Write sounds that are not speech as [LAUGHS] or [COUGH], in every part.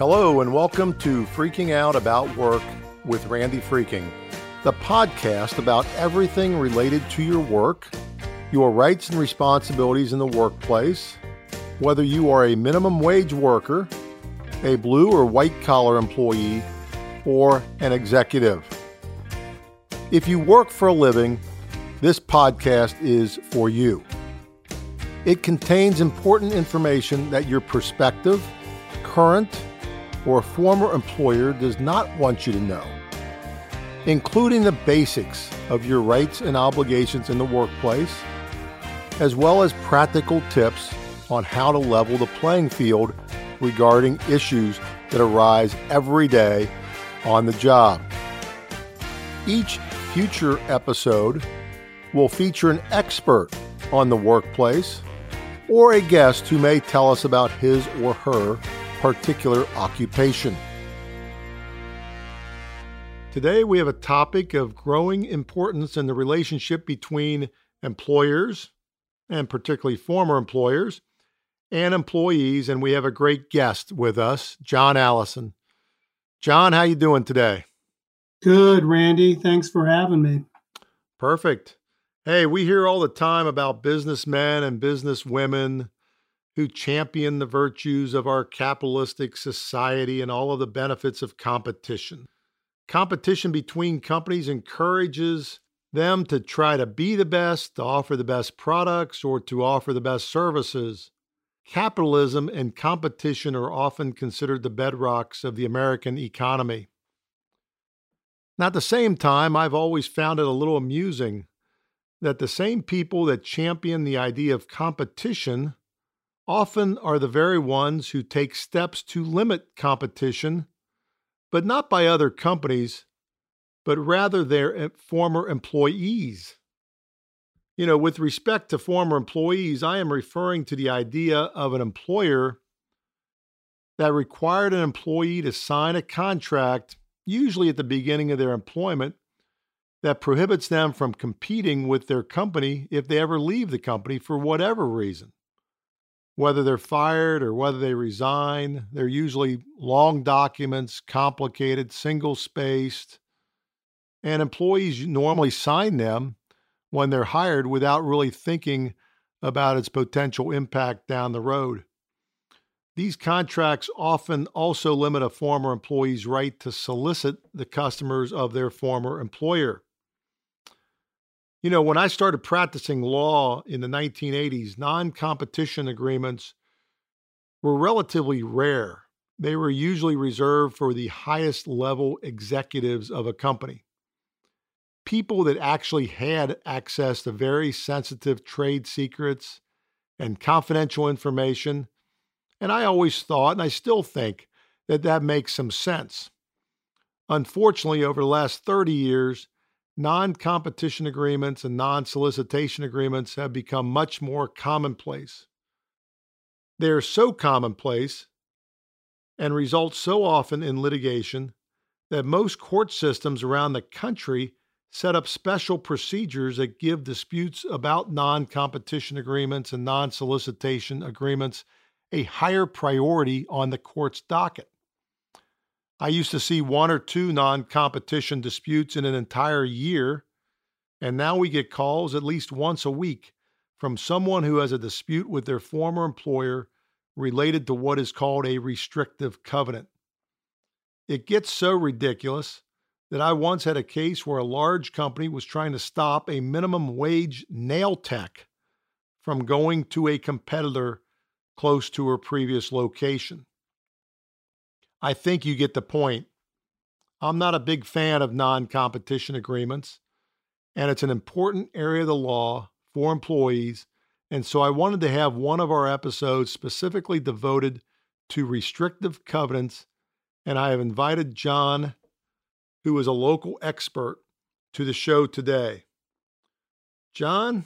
Hello, and welcome to Freaking Out About Work with Randy Freking, the podcast about everything related to your work, your rights and responsibilities in the workplace, whether you are a minimum wage worker, a blue or white collar employee, or an executive. If you work for a living, this podcast is for you. It contains important information that your perspective, current, or former employer does not want you to know, including the basics of your rights and obligations in the workplace, as well as practical tips on how to level the playing field regarding issues that arise every day on the job. Each future episode will feature an expert on the workplace or a guest who may tell us about his or her particular occupation. Today, we have a topic of growing importance in the relationship between employers, and particularly former employers, and employees, and we have a great guest with us, John Allison. John, how you doing today? Good, Randy. Thanks for having me. Perfect. Hey, we hear all the time about businessmen and businesswomen who champion the virtues of our capitalistic society and all of the benefits of competition. Competition between companies encourages them to try to be the best, to offer the best products, or to offer the best services. Capitalism and competition are often considered the bedrocks of the American economy. Now, at the same time, I've always found it a little amusing that the same people that champion the idea of competition often are the very ones who take steps to limit competition, but not by other companies, but rather their former employees. You know, with respect to former employees, I am referring to the idea of an employer that required an employee to sign a contract, usually at the beginning of their employment, that prohibits them from competing with their company if they ever leave the company for whatever reason whether they're fired or whether they resign. They're usually long documents, complicated, single spaced, and employees normally sign them when they're hired without really thinking about its potential impact down the road. These contracts often also limit a former employee's right to solicit the customers of their former employer. You know, when I started practicing law in the 1980s, non competition agreements were relatively rare. They were usually reserved for the highest level executives of a company. People that actually had access to very sensitive trade secrets and confidential information. And I always thought, and I still think, that that makes some sense. Unfortunately, over the last 30 years, non competition agreements and non solicitation agreements have become much more commonplace. They are so commonplace and result so often in litigation that most court systems around the country set up special procedures that give disputes about non competition agreements and non solicitation agreements a higher priority on the court's docket. I used to see one or two non competition disputes in an entire year, and now we get calls at least once a week from someone who has a dispute with their former employer related to what is called a restrictive covenant. It gets so ridiculous that I once had a case where a large company was trying to stop a minimum wage nail tech from going to a competitor close to her previous location. I think you get the point. I'm not a big fan of non competition agreements, and it's an important area of the law for employees. And so I wanted to have one of our episodes specifically devoted to restrictive covenants. And I have invited John, who is a local expert, to the show today. John,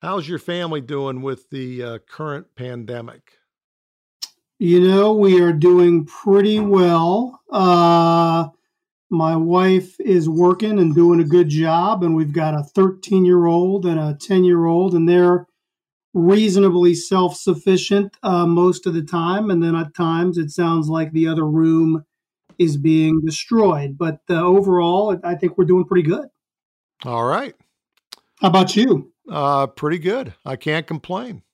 how's your family doing with the uh, current pandemic? You know, we are doing pretty well. Uh, my wife is working and doing a good job, and we've got a 13 year old and a 10 year old, and they're reasonably self sufficient uh, most of the time. And then at times it sounds like the other room is being destroyed. But uh, overall, I think we're doing pretty good. All right. How about you? Uh, pretty good. I can't complain.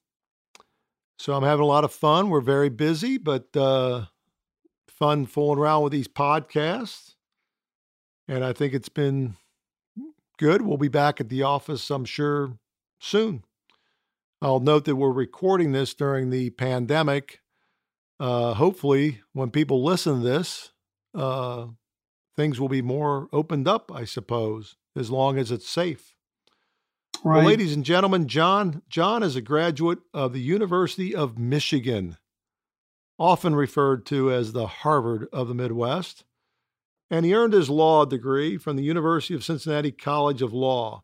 So I'm having a lot of fun. We're very busy, but uh, fun fooling around with these podcasts. And I think it's been good. We'll be back at the office, I'm sure, soon. I'll note that we're recording this during the pandemic. Uh, hopefully, when people listen to this, uh, things will be more opened up, I suppose, as long as it's safe. Right. Well, ladies and gentlemen, John John is a graduate of the University of Michigan, often referred to as the Harvard of the Midwest, and he earned his law degree from the University of Cincinnati College of Law,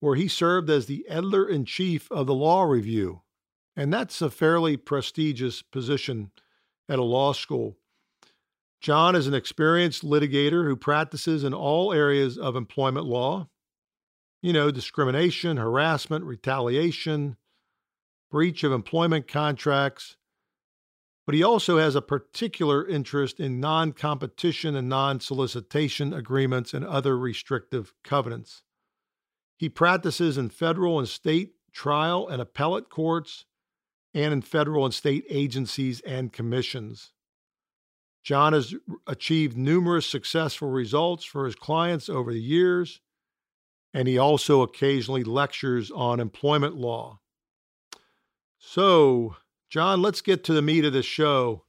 where he served as the editor in chief of the Law Review, and that's a fairly prestigious position at a law school. John is an experienced litigator who practices in all areas of employment law you know, discrimination, harassment, retaliation, breach of employment contracts. But he also has a particular interest in non competition and non solicitation agreements and other restrictive covenants. He practices in federal and state trial and appellate courts and in federal and state agencies and commissions. John has achieved numerous successful results for his clients over the years and he also occasionally lectures on employment law. So, John, let's get to the meat of the show.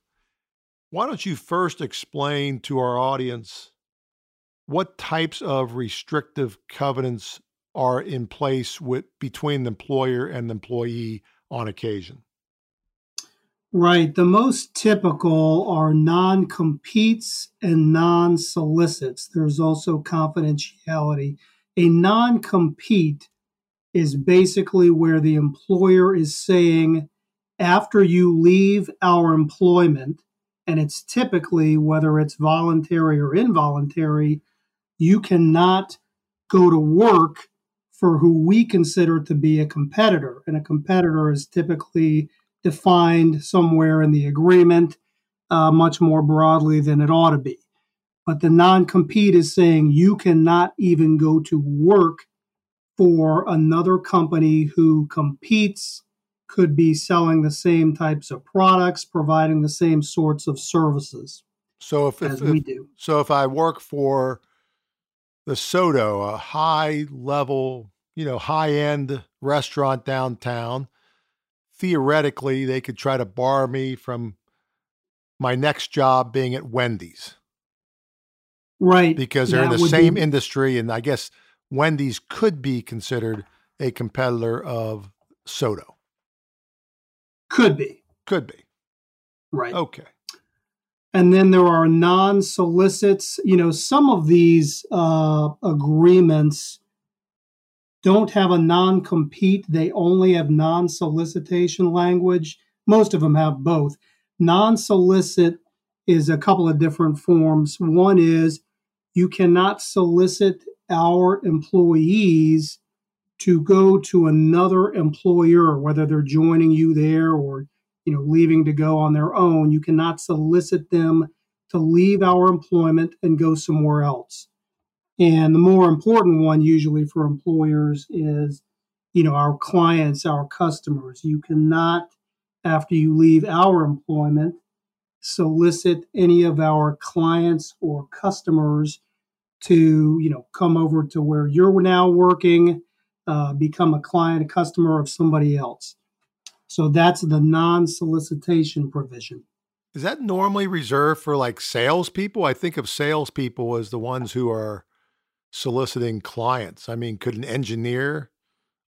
Why don't you first explain to our audience what types of restrictive covenants are in place with between the employer and the employee on occasion? Right. The most typical are non competes and non solicits. There's also confidentiality. A non compete is basically where the employer is saying, after you leave our employment, and it's typically whether it's voluntary or involuntary, you cannot go to work for who we consider to be a competitor. And a competitor is typically defined somewhere in the agreement uh, much more broadly than it ought to be. But the non compete is saying you cannot even go to work for another company who competes, could be selling the same types of products, providing the same sorts of services. So if, if, we do. So if I work for the Soto, a high level, you know, high end restaurant downtown, theoretically they could try to bar me from my next job being at Wendy's right? Because they're in the same be... industry, and I guess Wendy's could be considered a competitor of Soto. Could be. Could be. Right. Okay. And then there are non solicits. You know, some of these uh, agreements don't have a non compete, they only have non solicitation language. Most of them have both. Non solicit is a couple of different forms. One is you cannot solicit our employees to go to another employer, whether they're joining you there or you know leaving to go on their own. You cannot solicit them to leave our employment and go somewhere else. And the more important one, usually for employers, is you know our clients, our customers. You cannot, after you leave our employment, solicit any of our clients or customers to you know come over to where you're now working uh, become a client a customer of somebody else. So that's the non-solicitation provision. Is that normally reserved for like salespeople? I think of salespeople as the ones who are soliciting clients. I mean could an engineer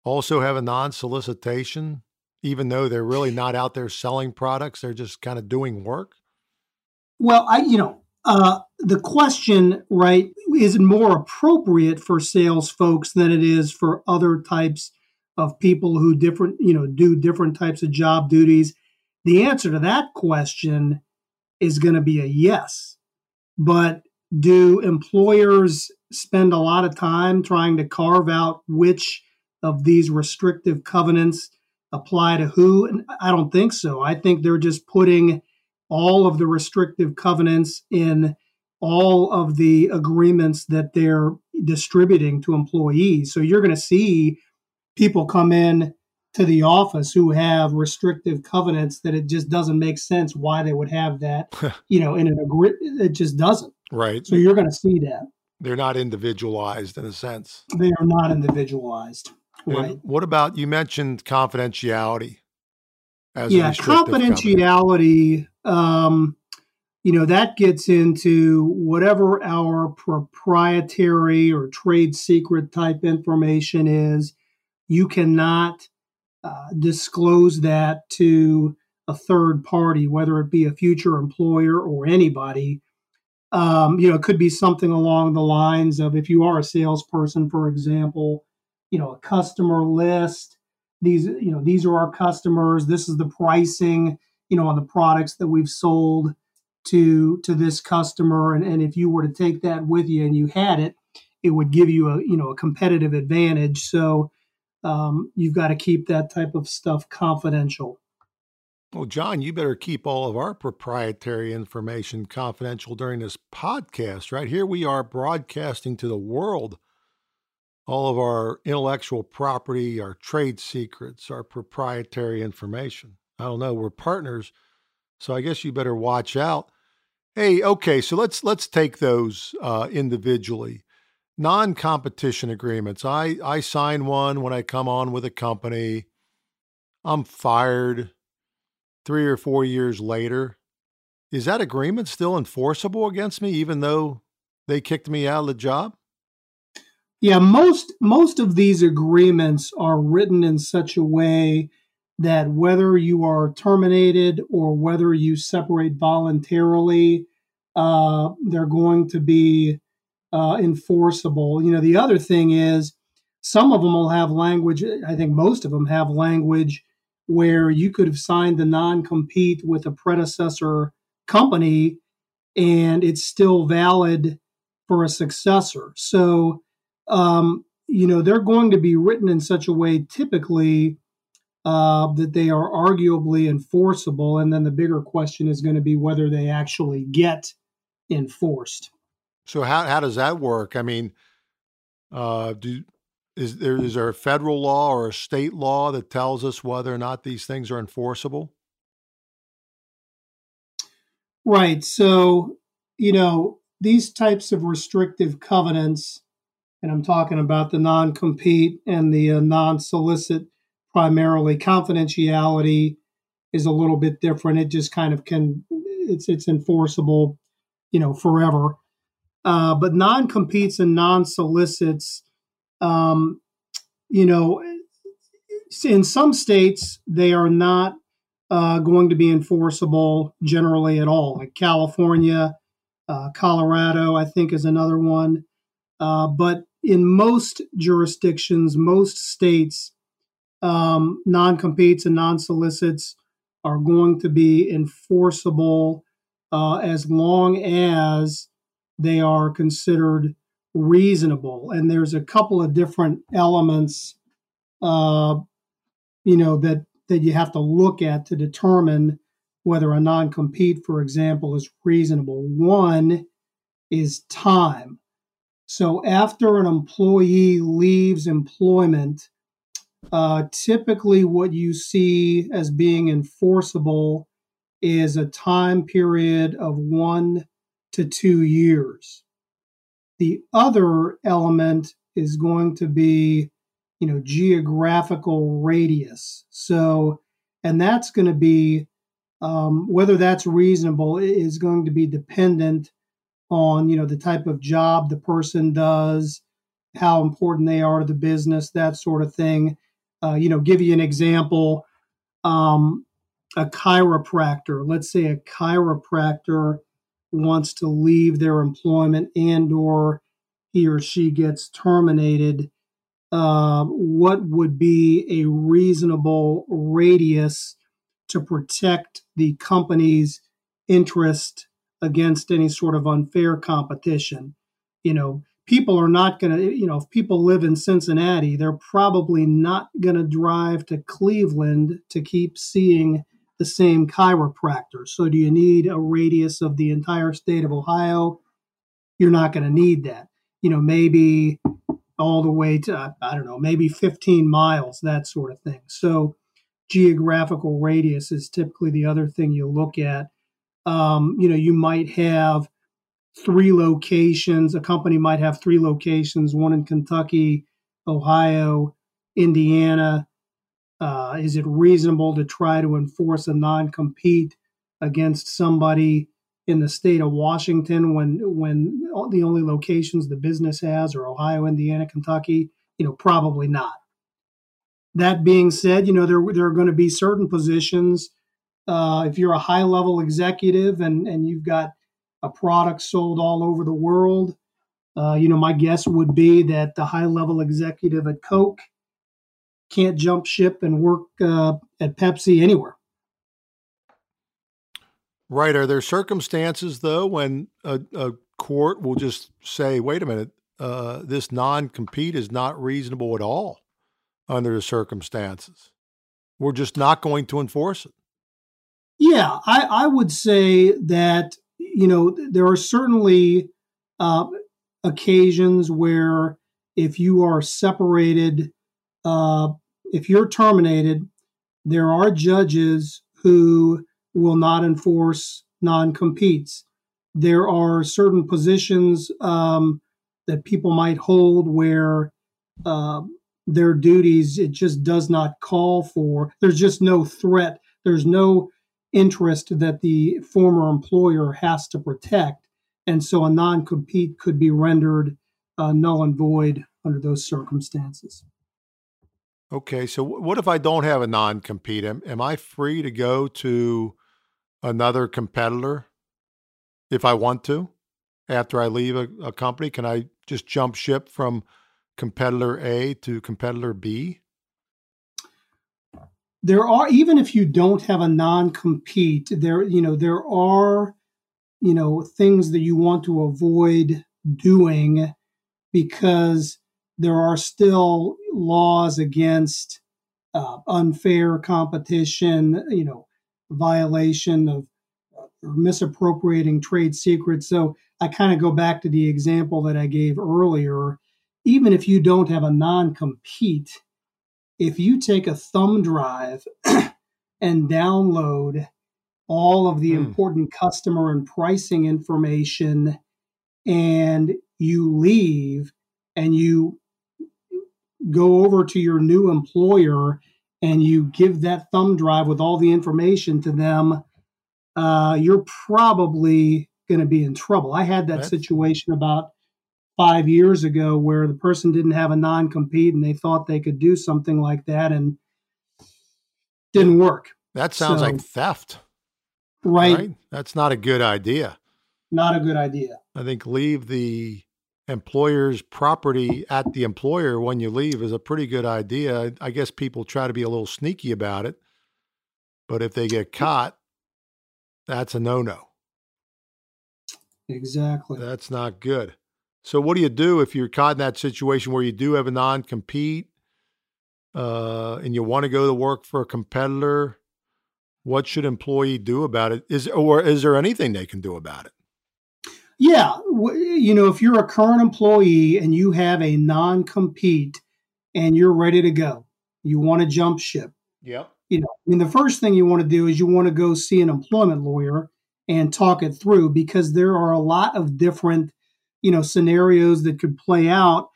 also have a non-solicitation even though they're really not out there selling products they're just kind of doing work? Well i you know uh, the question, right, is more appropriate for sales folks than it is for other types of people who different, you know, do different types of job duties. The answer to that question is going to be a yes. But do employers spend a lot of time trying to carve out which of these restrictive covenants apply to who? and I don't think so. I think they're just putting all of the restrictive covenants in all of the agreements that they're distributing to employees. So you're going to see people come in to the office who have restrictive covenants that it just doesn't make sense why they would have that, [LAUGHS] you know, in an agreement. It just doesn't. Right. So you're going to see that. They're not individualized in a sense. They are not individualized. Right. And what about you mentioned confidentiality? yeah, confidentiality. Um, you know that gets into whatever our proprietary or trade secret type information is. You cannot uh, disclose that to a third party, whether it be a future employer or anybody. Um, you know, it could be something along the lines of if you are a salesperson, for example, you know, a customer list. These, you know, these are our customers. This is the pricing, you know, on the products that we've sold to to this customer. And, and if you were to take that with you and you had it, it would give you a you know a competitive advantage. So um, you've got to keep that type of stuff confidential. Well, John, you better keep all of our proprietary information confidential during this podcast, right? Here we are broadcasting to the world all of our intellectual property, our trade secrets, our proprietary information. I don't know, we're partners, so I guess you better watch out. Hey, okay, so let's let's take those uh, individually. Non-competition agreements. I I sign one when I come on with a company. I'm fired three or four years later, is that agreement still enforceable against me, even though they kicked me out of the job? Yeah, most most of these agreements are written in such a way that whether you are terminated or whether you separate voluntarily, uh, they're going to be uh, enforceable. You know, the other thing is some of them will have language. I think most of them have language where you could have signed the non compete with a predecessor company and it's still valid for a successor. So, um, you know, they're going to be written in such a way typically uh, that they are arguably enforceable. And then the bigger question is going to be whether they actually get enforced. So, how, how does that work? I mean, uh, do is there is there a federal law or a state law that tells us whether or not these things are enforceable? Right. So, you know, these types of restrictive covenants, and I'm talking about the non compete and the uh, non solicit primarily, confidentiality is a little bit different. It just kind of can, it's, it's enforceable, you know, forever. Uh, but non competes and non solicits, um, you know, in some states, they are not uh, going to be enforceable generally at all. Like California, uh, Colorado, I think, is another one. Uh, but in most jurisdictions, most states, um, non competes and non solicits are going to be enforceable uh, as long as they are considered reasonable. And there's a couple of different elements, uh, you know, that that you have to look at to determine whether a non-compete, for example, is reasonable. One is time. So after an employee leaves employment, uh, typically what you see as being enforceable is a time period of one to two years. The other element is going to be, you know, geographical radius. So, and that's going to be um, whether that's reasonable is going to be dependent on, you know, the type of job the person does, how important they are to the business, that sort of thing. Uh, you know, give you an example. Um, a chiropractor, let's say a chiropractor wants to leave their employment and or he or she gets terminated uh, what would be a reasonable radius to protect the company's interest against any sort of unfair competition you know people are not going to, you know, if people live in Cincinnati, they're probably not going to drive to Cleveland to keep seeing the same chiropractor. So, do you need a radius of the entire state of Ohio? You're not going to need that. You know, maybe all the way to, I don't know, maybe 15 miles, that sort of thing. So, geographical radius is typically the other thing you look at. Um, you know, you might have three locations. A company might have three locations, one in Kentucky, Ohio, Indiana. Uh, is it reasonable to try to enforce a non compete against somebody in the state of Washington when when the only locations the business has are Ohio, Indiana, Kentucky? You know, probably not. That being said, you know there there are going to be certain positions. Uh, if you're a high level executive and and you've got a product sold all over the world. Uh, you know, my guess would be that the high level executive at Coke can't jump ship and work uh, at Pepsi anywhere. Right. Are there circumstances, though, when a, a court will just say, wait a minute, uh, this non compete is not reasonable at all under the circumstances? We're just not going to enforce it. Yeah, I, I would say that you know, there are certainly uh, occasions where if you are separated, uh, if you're terminated, there are judges who will not enforce non competes. There are certain positions um, that people might hold where uh, their duties, it just does not call for, there's just no threat. There's no interest that the former employer has to protect. And so a non compete could be rendered uh, null and void under those circumstances. Okay, so what if I don't have a non compete? Am, am I free to go to another competitor if I want to after I leave a, a company? Can I just jump ship from competitor A to competitor B? There are even if you don't have a non-compete there you know there are you know things that you want to avoid doing because there are still laws against uh, unfair competition you know violation of uh, misappropriating trade secrets. So i kind of go back to the example that i gave earlier. Even if you don't have a non-compete if you take a thumb drive [CLEARS THROAT] and download all of the mm. important customer and pricing information and you leave and you go over to your new employer and you give that thumb drive with all the information to them, uh, you're probably going to be in trouble. I had that situation about five years ago where the person didn't have a non compete and they thought they could do something like that and didn't work. That sounds so, like theft. Right. right. That's not a good idea. Not a good idea. I think leave the employer's property at the employer when you leave is a pretty good idea. I guess people try to be a little sneaky about it, but if they get caught, that's a no no. Exactly. That's not good. So, what do you do if you're caught in that situation where you do have a non compete uh, and you want to go to work for a competitor? What should employee do about it? Is or is there anything they can do about it? Yeah, you know, if you're a current employee and you have a non compete and you're ready to go, you want to jump ship. Yep. You know, I mean, the first thing you want to do is you want to go see an employment lawyer and talk it through because there are a lot of different you know scenarios that could play out.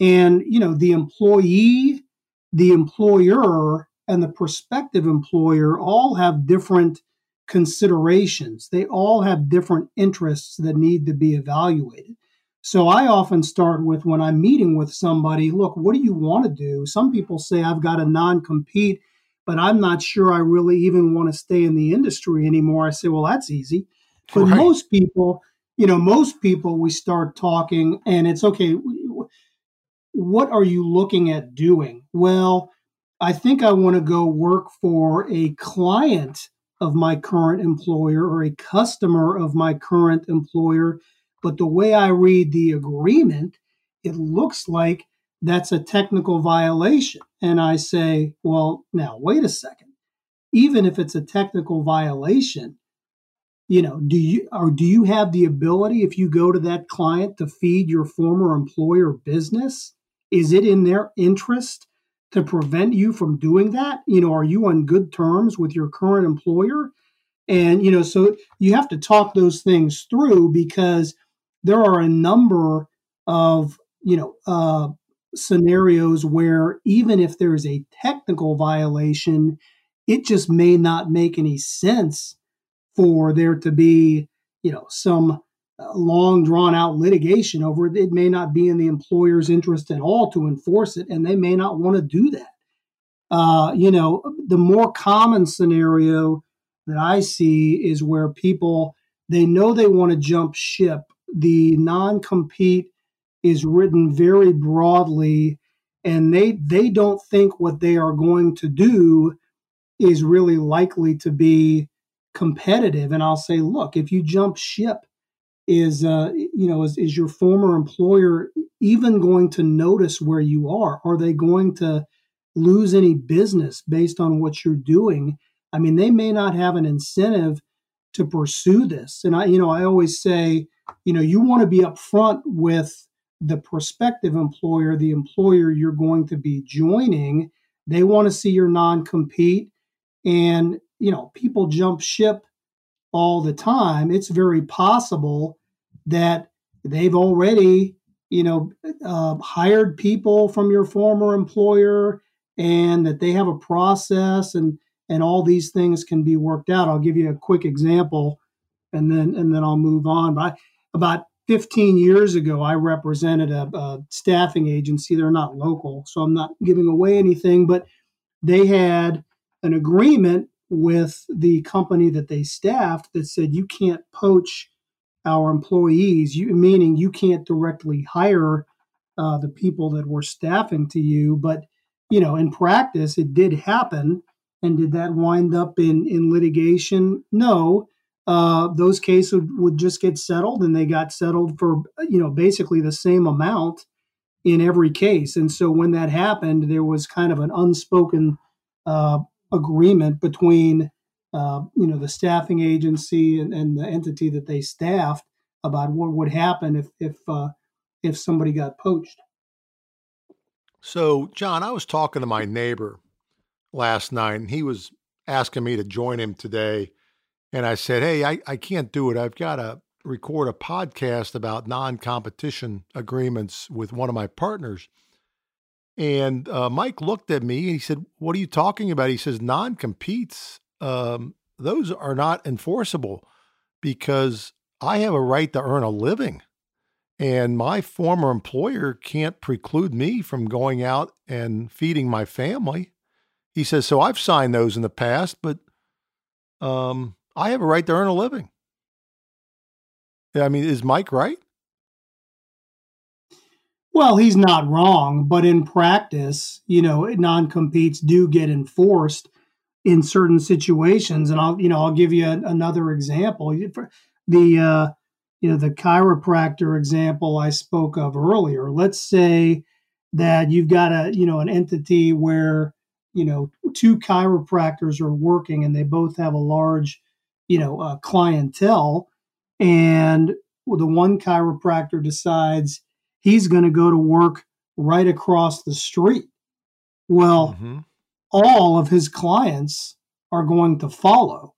And you know the employee the employer and the prospective employer all have different considerations. They all have different interests that need to be evaluated. So i often start with when i'm meeting with somebody look what do you want to do? Some people say i've got a non-compete but i'm not sure i really even want to stay in the industry anymore. I say well that's easy. For right. most people you know, most people we start talking and it's okay. What are you looking at doing? Well, I think I want to go work for a client of my current employer or a customer of my current employer. But the way I read the agreement, it looks like that's a technical violation. And I say, well, now wait a second. Even if it's a technical violation, you know, do you or do you have the ability if you go to that client to feed your former employer business? Is it in their interest to prevent you from doing that? You know, are you on good terms with your current employer? And you know, so you have to talk those things through because there are a number of you know uh, scenarios where even if there is a technical violation, it just may not make any sense for there to be, you know, some uh, long drawn out litigation over it. It may not be in the employer's interest at all to enforce it, and they may not want to do that. Uh, you know, the more common scenario that I see is where people they know they want to jump ship. The non compete is written very broadly and they they don't think what they are going to do is really likely to be competitive and i'll say look if you jump ship is uh, you know is, is your former employer even going to notice where you are are they going to lose any business based on what you're doing i mean they may not have an incentive to pursue this and i you know i always say you know you want to be upfront with the prospective employer, the employer you're going to be joining, they want to see your non compete. And, you know, people jump ship all the time. It's very possible that they've already, you know, uh, hired people from your former employer and that they have a process and and all these things can be worked out. I'll give you a quick example and then and then I'll move on. But I, about 15 years ago, I represented a, a, staffing agency. They're not local, so I'm not giving away anything, but they had an agreement with the company that they staffed that said you can't poach our employees, you, meaning you can't directly hire uh, the people that were staffing to you. But, you know, in practice, it did happen. And did that wind up in, in litigation? No uh, those cases would, would just get settled and they got settled for you know basically the same amount in every case and so when that happened there was kind of an unspoken uh, agreement between uh, you know the staffing agency and, and, the entity that they staffed about what would happen if if uh, if somebody got poached so john i was talking to my neighbor last night and he was asking me to join him today and I said, Hey, I, I can't do it. I've got to record a podcast about non competition agreements with one of my partners. And uh, Mike looked at me and he said, What are you talking about? He says, Non competes, um, those are not enforceable because I have a right to earn a living. And my former employer can't preclude me from going out and feeding my family. He says, So I've signed those in the past, but um, I have a right to earn a living. I mean, is Mike right? Well, he's not wrong, but in practice, you know, non-competes do get enforced in certain situations, and I'll, you know, I'll give you a, another example. The, uh, you know, the chiropractor example I spoke of earlier. Let's say that you've got a, you know, an entity where, you know, two chiropractors are working, and they both have a large you know uh, clientele and the one chiropractor decides he's going to go to work right across the street well mm-hmm. all of his clients are going to follow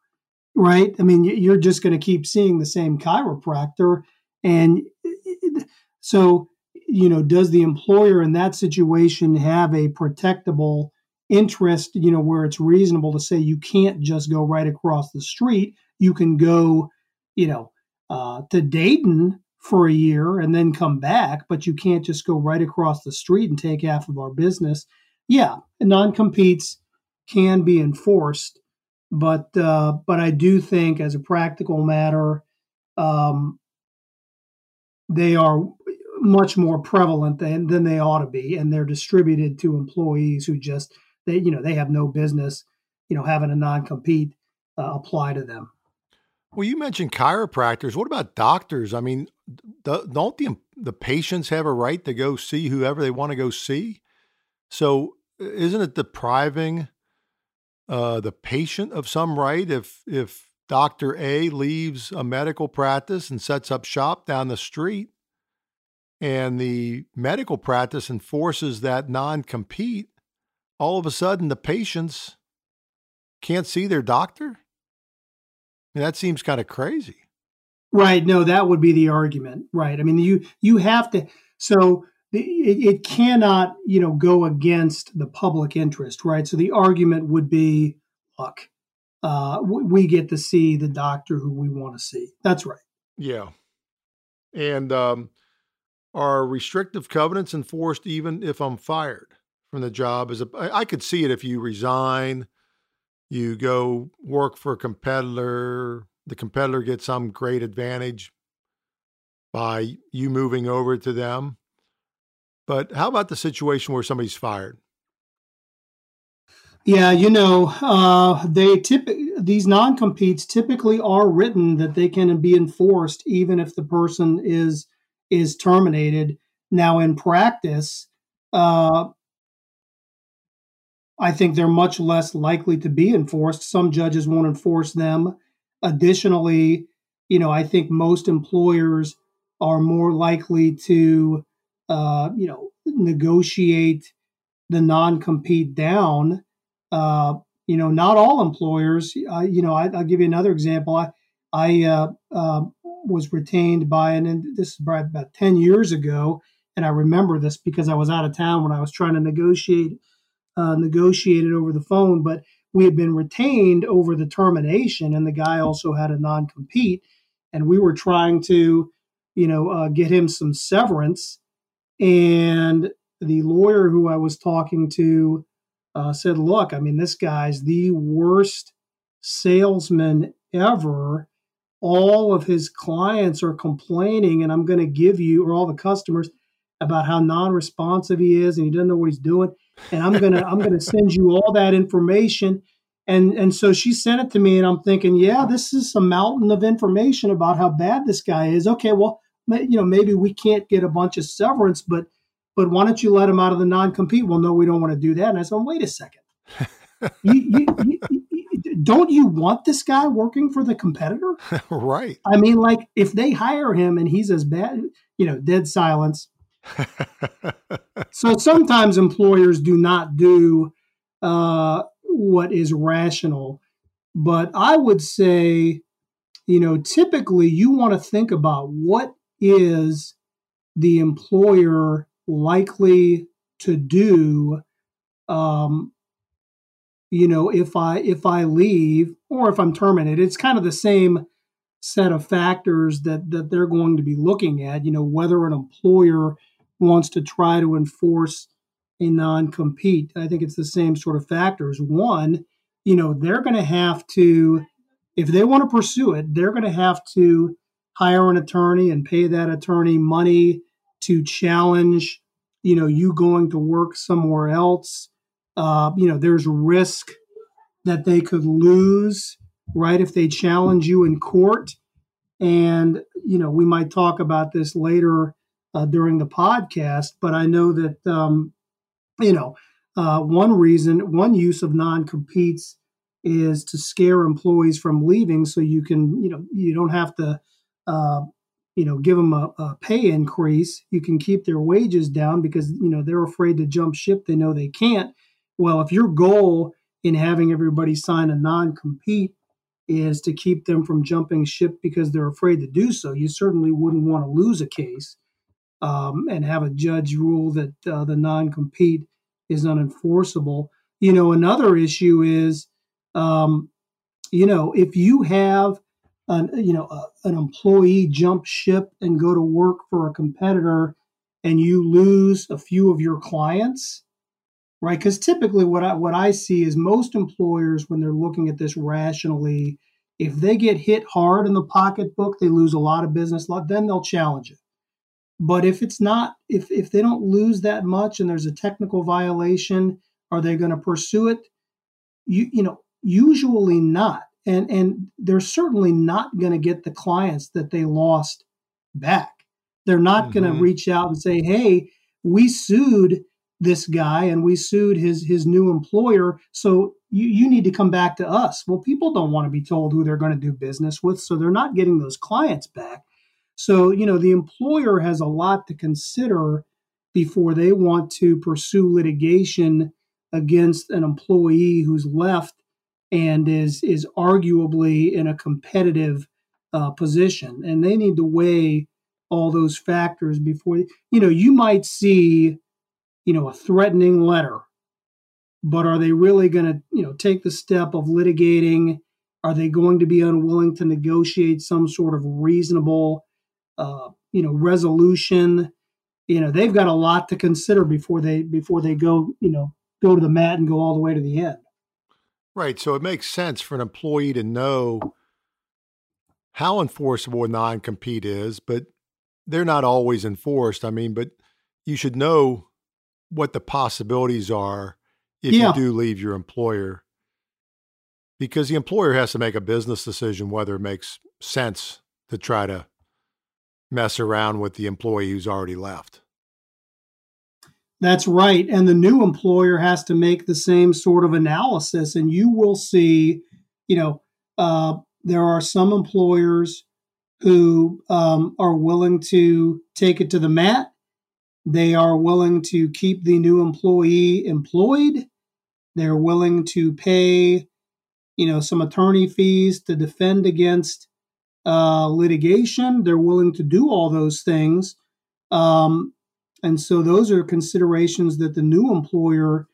right i mean you're just going to keep seeing the same chiropractor and so you know does the employer in that situation have a protectable interest, you know, where it's reasonable to say you can't just go right across the street. You can go, you know, uh, to Dayton for a year and then come back, but you can't just go right across the street and take half of our business. Yeah, non competes can be enforced, but uh, but I do think, as a practical matter, um, they are much more prevalent than than they ought to be, and they're distributed to employees who just they you know they have no business you know having a non compete uh, apply to them. Well, you mentioned chiropractors. What about doctors? I mean, don't the the patients have a right to go see whoever they want to go see? So, isn't it depriving uh, the patient of some right if if Doctor A leaves a medical practice and sets up shop down the street, and the medical practice enforces that non compete? All of a sudden, the patients can't see their doctor that seems kind of crazy. Right. No, that would be the argument. Right. I mean, you you have to. So it, it cannot, you know, go against the public interest. Right. So the argument would be, look, uh, we get to see the doctor who we want to see. That's right. Yeah. And um, are restrictive covenants enforced even if I'm fired from the job? As a, I could see it if you resign you go work for a competitor, the competitor gets some great advantage by you moving over to them. But how about the situation where somebody's fired? Yeah, you know, uh, they tip these non competes typically are written that they can be enforced even if the person is is terminated. Now, in practice, uh, I think they're much less likely to be enforced. Some judges won't enforce them. Additionally, you know, I think most employers are more likely to, uh, you know, negotiate the non-compete down. Uh, you know, not all employers. Uh, you know, I, will give you another example. I, I uh, uh, was retained by, and this is about ten years ago, and I remember this because I was out of town when I was trying to negotiate uh, negotiated over the phone, but we had been retained over the termination, and the guy also had a non compete, and we were trying to, you know, uh, get him some severance, and the lawyer who I was talking to uh, said, "Look, I mean, this guy's the worst salesman ever." All of his clients are complaining, and I'm going to give you, or all the customers, about how non-responsive he is, and he doesn't know what he's doing and I'm gonna I'm gonna send you all that information. And and so she sent it to me, and I'm thinking, yeah, this is a mountain of information about how bad this guy is. Okay, well, you know, maybe we can't get a bunch of severance, but but why don't you let him out of the non-compete? Well, no, we don't want to do that. And I said, wait a second. [LAUGHS] you, you, you, don't you want this guy working for the competitor? [LAUGHS] right. I mean, like if they hire him and he's as bad, you know, dead silence [LAUGHS] so sometimes employers do not do uh, what is rational. But I would say, you know, typically you want to think about what is the employer likely to do um, you know if i if i leave or if i'm terminated it's kind of the same set of factors that that they're going to be looking at you know whether an employer wants to try to enforce a non compete. I think it's the same sort of factors. One, you know, they're going to have to, if they want to pursue it, they're going to have to hire an attorney and pay that attorney money to challenge, you know, you going to work somewhere else. Uh, you know, there's risk that they could lose, right, if they challenge you in court. And, you know, we might talk about this later uh, during the podcast, but I know that um, you know uh, one reason, one use of non-competes is to scare employees from leaving, so you can you know you don't have to uh, you know give them a, a pay increase. You can keep their wages down because you know they're afraid to jump ship. They know they can't. Well, if your goal in having everybody sign a non-compete is to keep them from jumping ship because they're afraid to do so, you certainly wouldn't want to lose a case um, and have a judge rule that uh, the non compete is unenforceable. You know, another issue is, um, you know, if you have an, you know, a, an employee jump ship and go to work for a competitor and you lose a few of your clients, right? Because typically what I, what I see is most employers, when they're looking at this rationally, if they get hit hard in the pocketbook, they lose a lot of business, then they'll challenge it. But if it's not, if if they don't lose that much and there's a technical violation, are they going to pursue it? You you know, usually not. and and they're certainly not going to get the clients that they lost back. They're not mm-hmm. going to reach out and say, "Hey, we sued this guy and we sued his his new employer, so you you need to come back to us." Well, people don't want to be told who they're going to do business with, so they're not getting those clients back. So, you know, the employer has a lot to consider before they want to pursue litigation against an employee who's left and is is arguably in a competitive uh, position, and they need to weigh all those factors before you know you might see you know a threatening letter but are they really going to you know take the step of litigating? Are they going to be unwilling to negotiate some sort of reasonable uh, you know resolution you know they've got a lot to consider before they before they go you know go to the mat and go all the way to the end right so it makes sense for an employee to know how enforceable a non-compete is but they're not always enforced. I mean, but you should know what the possibilities are if yeah. you do leave your employer because the employer has to make a business decision whether it makes sense to try to mess around with the employee who's already left. That's right. And the new employer has to make the same sort of analysis. And you will see, you know, uh, there are some employers who um, are willing to take it to the mat. They are willing to keep the new employee employed. They're willing to pay, you know, some attorney fees to defend against uh, litigation. They're willing to do all those things. Um, and so those are considerations that the new employer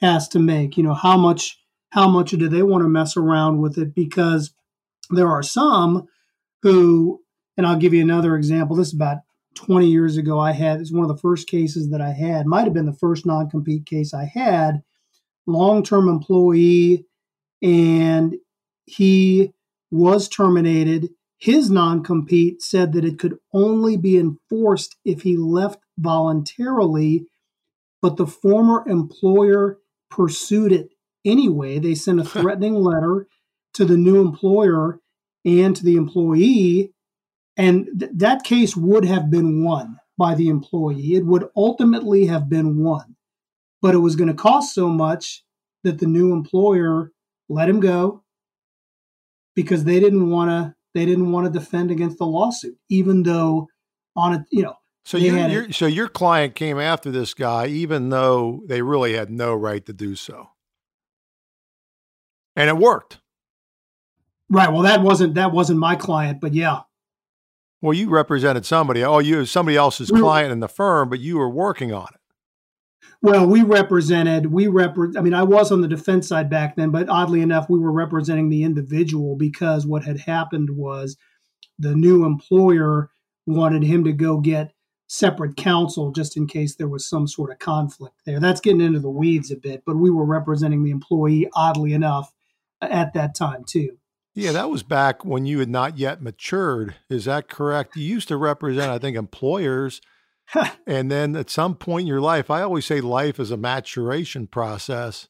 has to make. You know, how much how much do they want to mess around with it? Because there are some who, and I'll give you another example. This is about 20 years ago. I had, it's one of the first cases that I had, might have been the first non compete case I had, long term employee, and he was terminated. His non compete said that it could only be enforced if he left voluntarily, but the former employer pursued it anyway. They sent a threatening letter to the new employer and to the employee. And th- that case would have been won by the employee. It would ultimately have been won, but it was going to cost so much that the new employer let him go because they didn't want to they didn't want to defend against the lawsuit, even though on it, you know. So your so your client came after this guy, even though they really had no right to do so, and it worked. Right. Well, that wasn't that wasn't my client, but yeah. Well, you represented somebody. Oh, you somebody else's we client in the firm, but you were working on it. Well, we represented. We rep. I mean, I was on the defense side back then, but oddly enough, we were representing the individual because what had happened was the new employer wanted him to go get separate counsel just in case there was some sort of conflict there. That's getting into the weeds a bit, but we were representing the employee, oddly enough, at that time too. Yeah, that was back when you had not yet matured. Is that correct? You used to represent, I think, employers. [LAUGHS] and then at some point in your life, I always say life is a maturation process.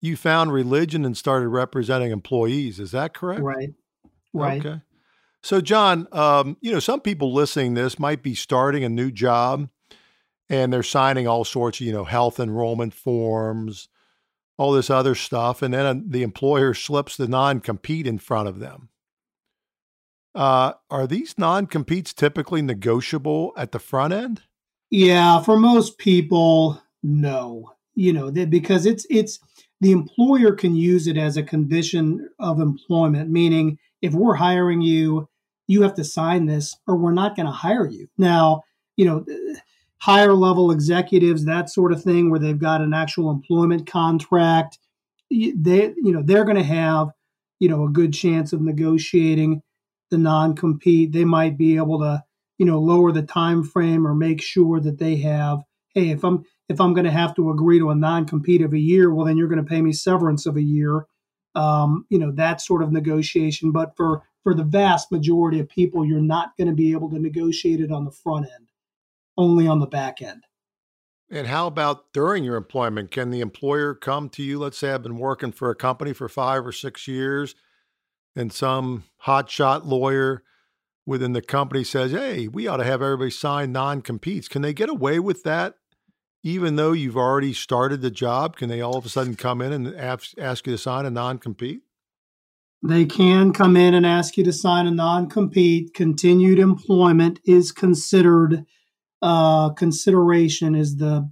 You found religion and started representing employees. Is that correct? Right. Right. Okay. So, John, um, you know, some people listening this might be starting a new job and they're signing all sorts of, you know, health enrollment forms, all this other stuff, and then the employer slips the non compete in front of them. Uh, are these non competes typically negotiable at the front end? Yeah, for most people, no. You know, that because it's it's the employer can use it as a condition of employment, meaning if we're hiring you, you have to sign this, or we're not going to hire you. Now, you know higher level executives, that sort of thing, where they've got an actual employment contract, they you know they're going to have you know a good chance of negotiating the non-compete. They might be able to you know lower the time frame or make sure that they have hey if I'm if I'm going to have to agree to a non-compete of a year, well then you're going to pay me severance of a year. Um, you know that sort of negotiation. But for for the vast majority of people, you're not going to be able to negotiate it on the front end only on the back end. And how about during your employment? Can the employer come to you? Let's say I've been working for a company for five or six years. and some hotshot lawyer within the company says, "Hey, we ought to have everybody sign non-competes." Can they get away with that even though you've already started the job? Can they all of a sudden come in and ask, you to sign a non-compete? They can come in and ask you to sign a non-compete. Continued employment is considered uh, consideration is the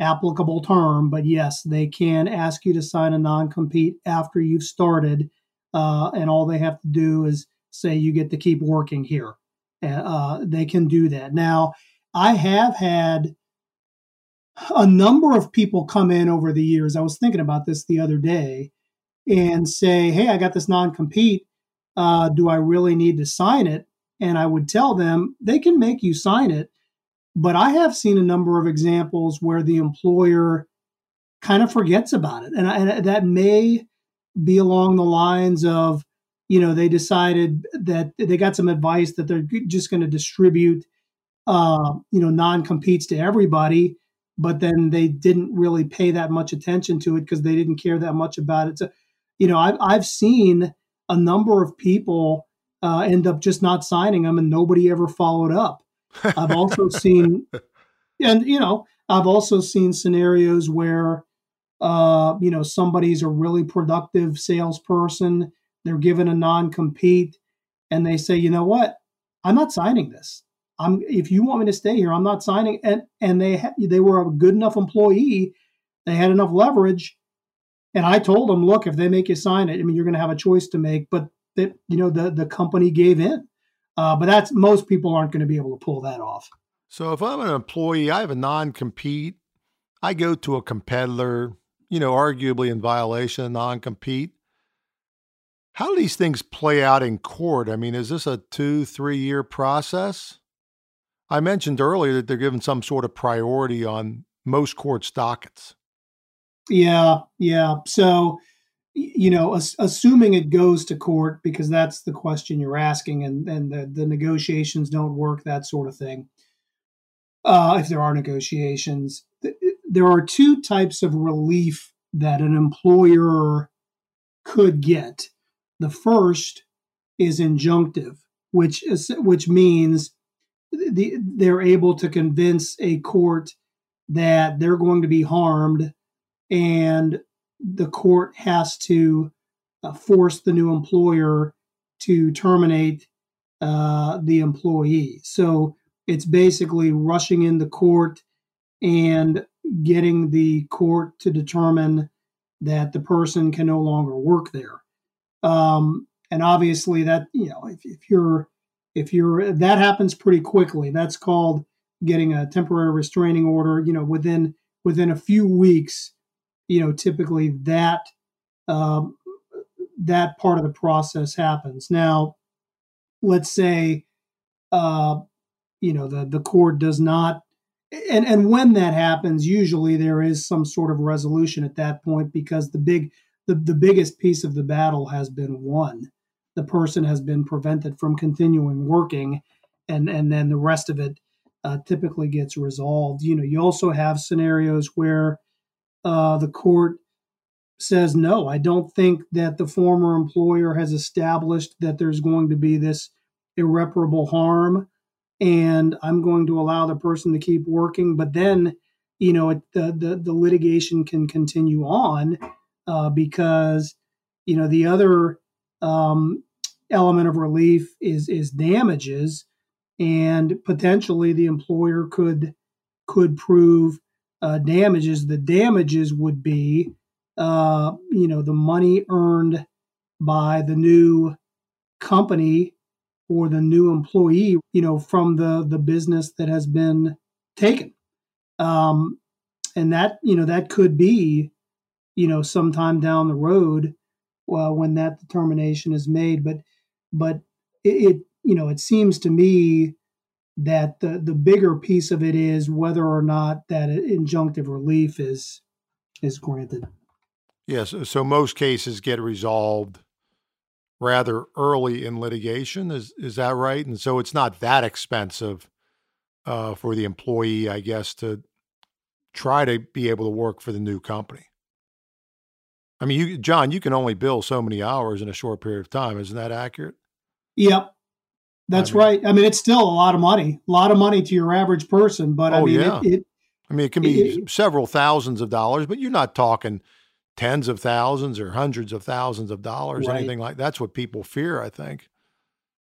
applicable term, but yes, they can ask you to sign a non-compete after you've started, uh, and all they have to do is say you get to keep working here. Uh, they can do that. Now, I have had a number of people come in over the years. I was thinking about this the other day and say, Hey, I got this non compete. Uh, do I really need to sign it? And I would tell them they can make you sign it. But I have seen a number of examples where the employer kind of forgets about it. And, I, and that may be along the lines of, you know, they decided that they got some advice that they're just going to distribute, uh, you know, non competes to everybody but then they didn't really pay that much attention to it because they didn't care that much about it. So, you know, I've I've seen a number of people uh, end up just not signing them, and nobody ever followed up. I've also [LAUGHS] seen, and you know, I've also seen scenarios where, uh, you know, somebody's a really productive salesperson. They're given a non compete, and they say, you know what, I'm not signing this. I'm if you want me to stay here, I'm not signing. And and they ha- they were a good enough employee, they had enough leverage, and I told them, look, if they make you sign it, I mean, you're going to have a choice to make. But that you know the the company gave in. Uh, but that's most people aren't going to be able to pull that off. So if I'm an employee, I have a non-compete. I go to a competitor, you know, arguably in violation of non-compete. How do these things play out in court? I mean, is this a two, three year process? I mentioned earlier that they're given some sort of priority on most court dockets. Yeah, yeah. So, you know, as, assuming it goes to court, because that's the question you're asking, and, and the, the negotiations don't work, that sort of thing. Uh, if there are negotiations, there are two types of relief that an employer could get. The first is injunctive, which is, which means the, they're able to convince a court that they're going to be harmed and the court has to uh, force the new employer to terminate uh, the employee. So it's basically rushing into court and getting the court to determine that the person can no longer work there. Um, and obviously, that you know, if, if you're if you're that happens pretty quickly. That's called getting a temporary restraining order you know within within a few weeks you know typically that um, that part of the process happens. Now let's say uh, you know the the court does not and and when that happens usually there is some sort of resolution at that point because the big the, the biggest piece of the battle has been won the person has been prevented from continuing working, and and then the rest of it uh, typically gets resolved. You know, you also have scenarios where uh, the court says no. I don't think that the former employer has established that there's going to be this irreparable harm, and I'm going to allow the person to keep working. But then, you know, it, the, the the litigation can continue on uh, because you know the other um, element of relief is is damages, and potentially the employer could could prove uh, damages. The damages would be, uh, you know, the money earned by the new company or the new employee, you know, from the the business that has been taken. Um, and that you know that could be, you know, sometime down the road, well, when that determination is made. But but it, it you know it seems to me that the the bigger piece of it is whether or not that injunctive relief is is granted. Yes, so most cases get resolved rather early in litigation. Is is that right? And so it's not that expensive uh, for the employee, I guess, to try to be able to work for the new company. I mean, you, John, you can only bill so many hours in a short period of time. Isn't that accurate? Yep. That's I mean, right. I mean, it's still a lot of money, a lot of money to your average person. But oh, I mean, yeah. it, it, I mean, it can be it, several thousands of dollars, but you're not talking tens of thousands or hundreds of thousands of dollars, right. anything like that's what people fear, I think.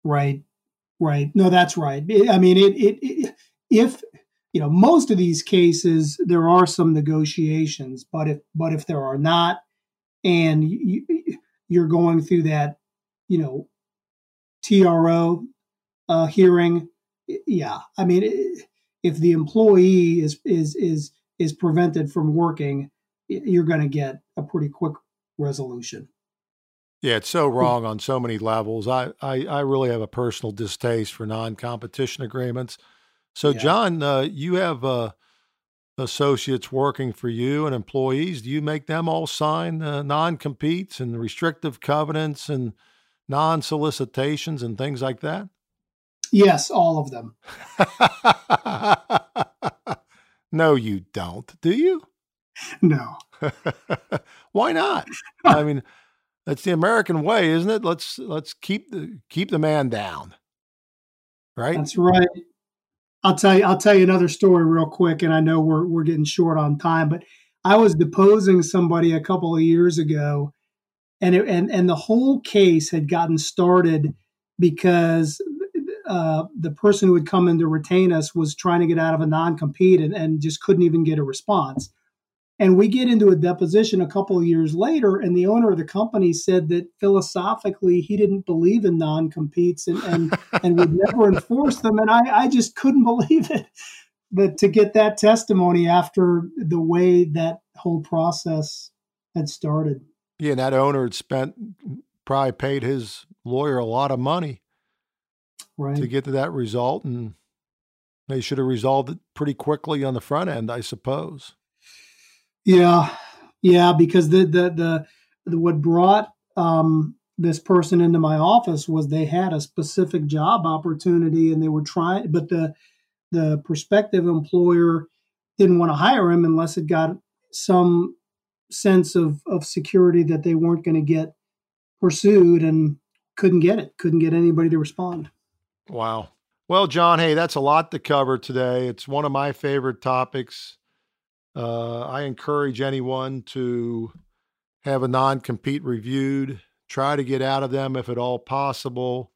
Right. Right. No, that's right. I mean, it, it, it if you know most of these cases there are some negotiations, but if but if there are not, and you, you're going through that, you know, TRO uh, hearing, yeah, I mean, if the employee is is is is prevented from working, you're going to get a pretty quick resolution. Yeah, it's so wrong on so many levels. I, I, I really have a personal distaste for non competition agreements. So, yeah. John, uh, you have uh, associates working for you and employees. Do you make them all sign uh, non competes and restrictive covenants and non solicitations and things like that? Yes, all of them. [LAUGHS] no, you don't. Do you? No. [LAUGHS] Why not? I [LAUGHS] mean, that's the American way, isn't it? Let's let's keep the keep the man down. Right? That's right. I'll tell you I'll tell you another story real quick and I know we're we're getting short on time, but I was deposing somebody a couple of years ago and it, and and the whole case had gotten started because uh, the person who had come in to retain us was trying to get out of a non-compete and, and just couldn't even get a response. And we get into a deposition a couple of years later, and the owner of the company said that philosophically he didn't believe in non competes and, and, [LAUGHS] and would never enforce them. And I, I just couldn't believe it. But to get that testimony after the way that whole process had started. Yeah, and that owner had spent, probably paid his lawyer a lot of money right. to get to that result. And they should have resolved it pretty quickly on the front end, I suppose. Yeah, yeah, because the the the, the what brought um, this person into my office was they had a specific job opportunity and they were trying, but the the prospective employer didn't want to hire him unless it got some sense of of security that they weren't going to get pursued and couldn't get it, couldn't get anybody to respond. Wow. Well, John, hey, that's a lot to cover today. It's one of my favorite topics. Uh, I encourage anyone to have a non compete reviewed, try to get out of them if at all possible,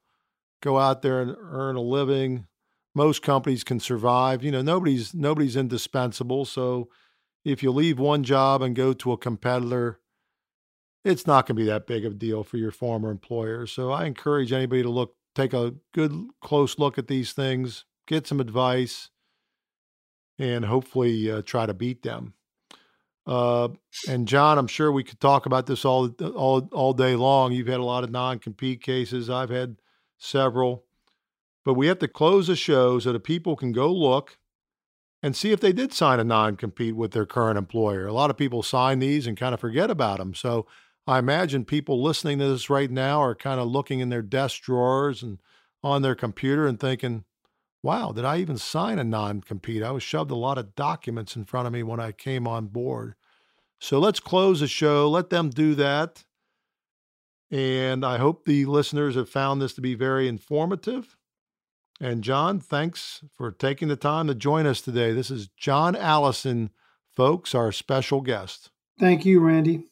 go out there and earn a living. Most companies can survive. You know, nobody's nobody's indispensable. So if you leave one job and go to a competitor, it's not going to be that big of a deal for your former employer. So I encourage anybody to look, take a good close look at these things, get some advice, and hopefully uh, try to beat them. Uh, and John, I'm sure we could talk about this all all all day long. You've had a lot of non-compete cases. I've had several, but we have to close the show so that people can go look and see if they did sign a non-compete with their current employer. A lot of people sign these and kind of forget about them. So I imagine people listening to this right now are kind of looking in their desk drawers and on their computer and thinking, wow, did I even sign a non compete? I was shoved a lot of documents in front of me when I came on board. So let's close the show. Let them do that. And I hope the listeners have found this to be very informative. And John, thanks for taking the time to join us today. This is John Allison, folks, our special guest. Thank you, Randy.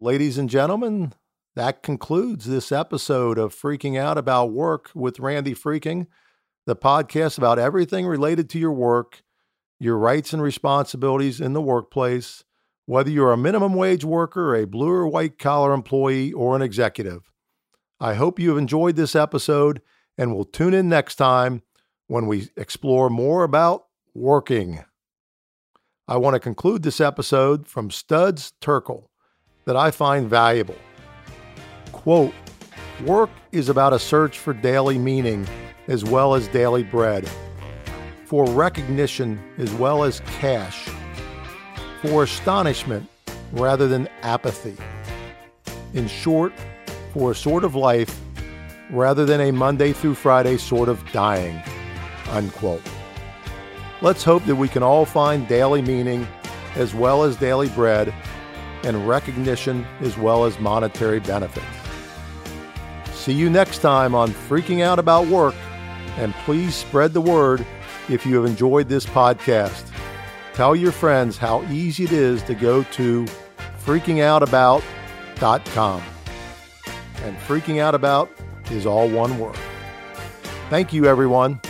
Ladies and gentlemen, that concludes this episode of Freaking Out About Work with Randy Freking the podcast about everything related to your work, your rights and responsibilities in the workplace, whether you're a minimum wage worker, a blue or white collar employee, or an executive. I hope you have enjoyed this episode and will tune in next time when we explore more about working. I want to conclude this episode from Studs Terkel that I find valuable. Quote, Work is about a search for daily meaning as well as daily bread, for recognition as well as cash, for astonishment rather than apathy. In short, for a sort of life rather than a Monday through Friday sort of dying. Unquote. Let's hope that we can all find daily meaning as well as daily bread and recognition as well as monetary benefits. See you next time on Freaking Out About Work, and please spread the word if you have enjoyed this podcast. Tell your friends how easy it is to go to freakingoutabout.com. And freaking out about is all one word. Thank you, everyone.